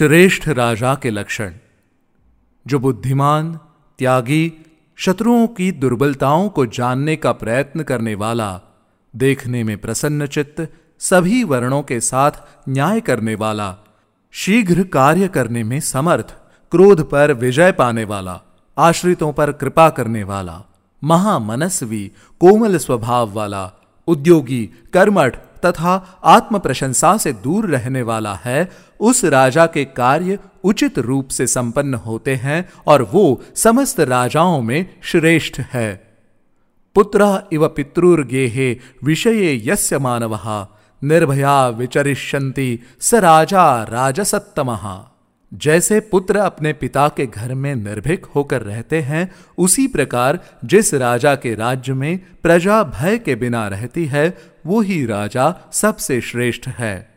श्रेष्ठ राजा के लक्षण। जो बुद्धिमान, त्यागी, शत्रुओं की दुर्बलताओं को जानने का प्रयत्न करने वाला, देखने में प्रसन्न चित्त, सभी वर्णों के साथ न्याय करने वाला, शीघ्र कार्य करने में समर्थ, क्रोध पर विजय पाने वाला, आश्रितों पर कृपा करने वाला, महामनस्वी, कोमल स्वभाव वाला, उद्योगी, कर्मठ तथा आत्म प्रशंसा से दूर रहने वाला है, उस राजा के कार्य उचित रूप से संपन्न होते हैं और वो समस्त राजाओं में श्रेष्ठ है। पुत्र इव पितृर्गेहे विषय यस्य मानव, निर्भया विचरिष्यन्ति स राजा राजसत्तमहा जैसे पुत्र अपने पिता के घर में निर्भीक होकर रहते हैं, उसी प्रकार जिस राजा के राज्य में प्रजा भय के बिना रहती है, वो ही राजा सबसे श्रेष्ठ है।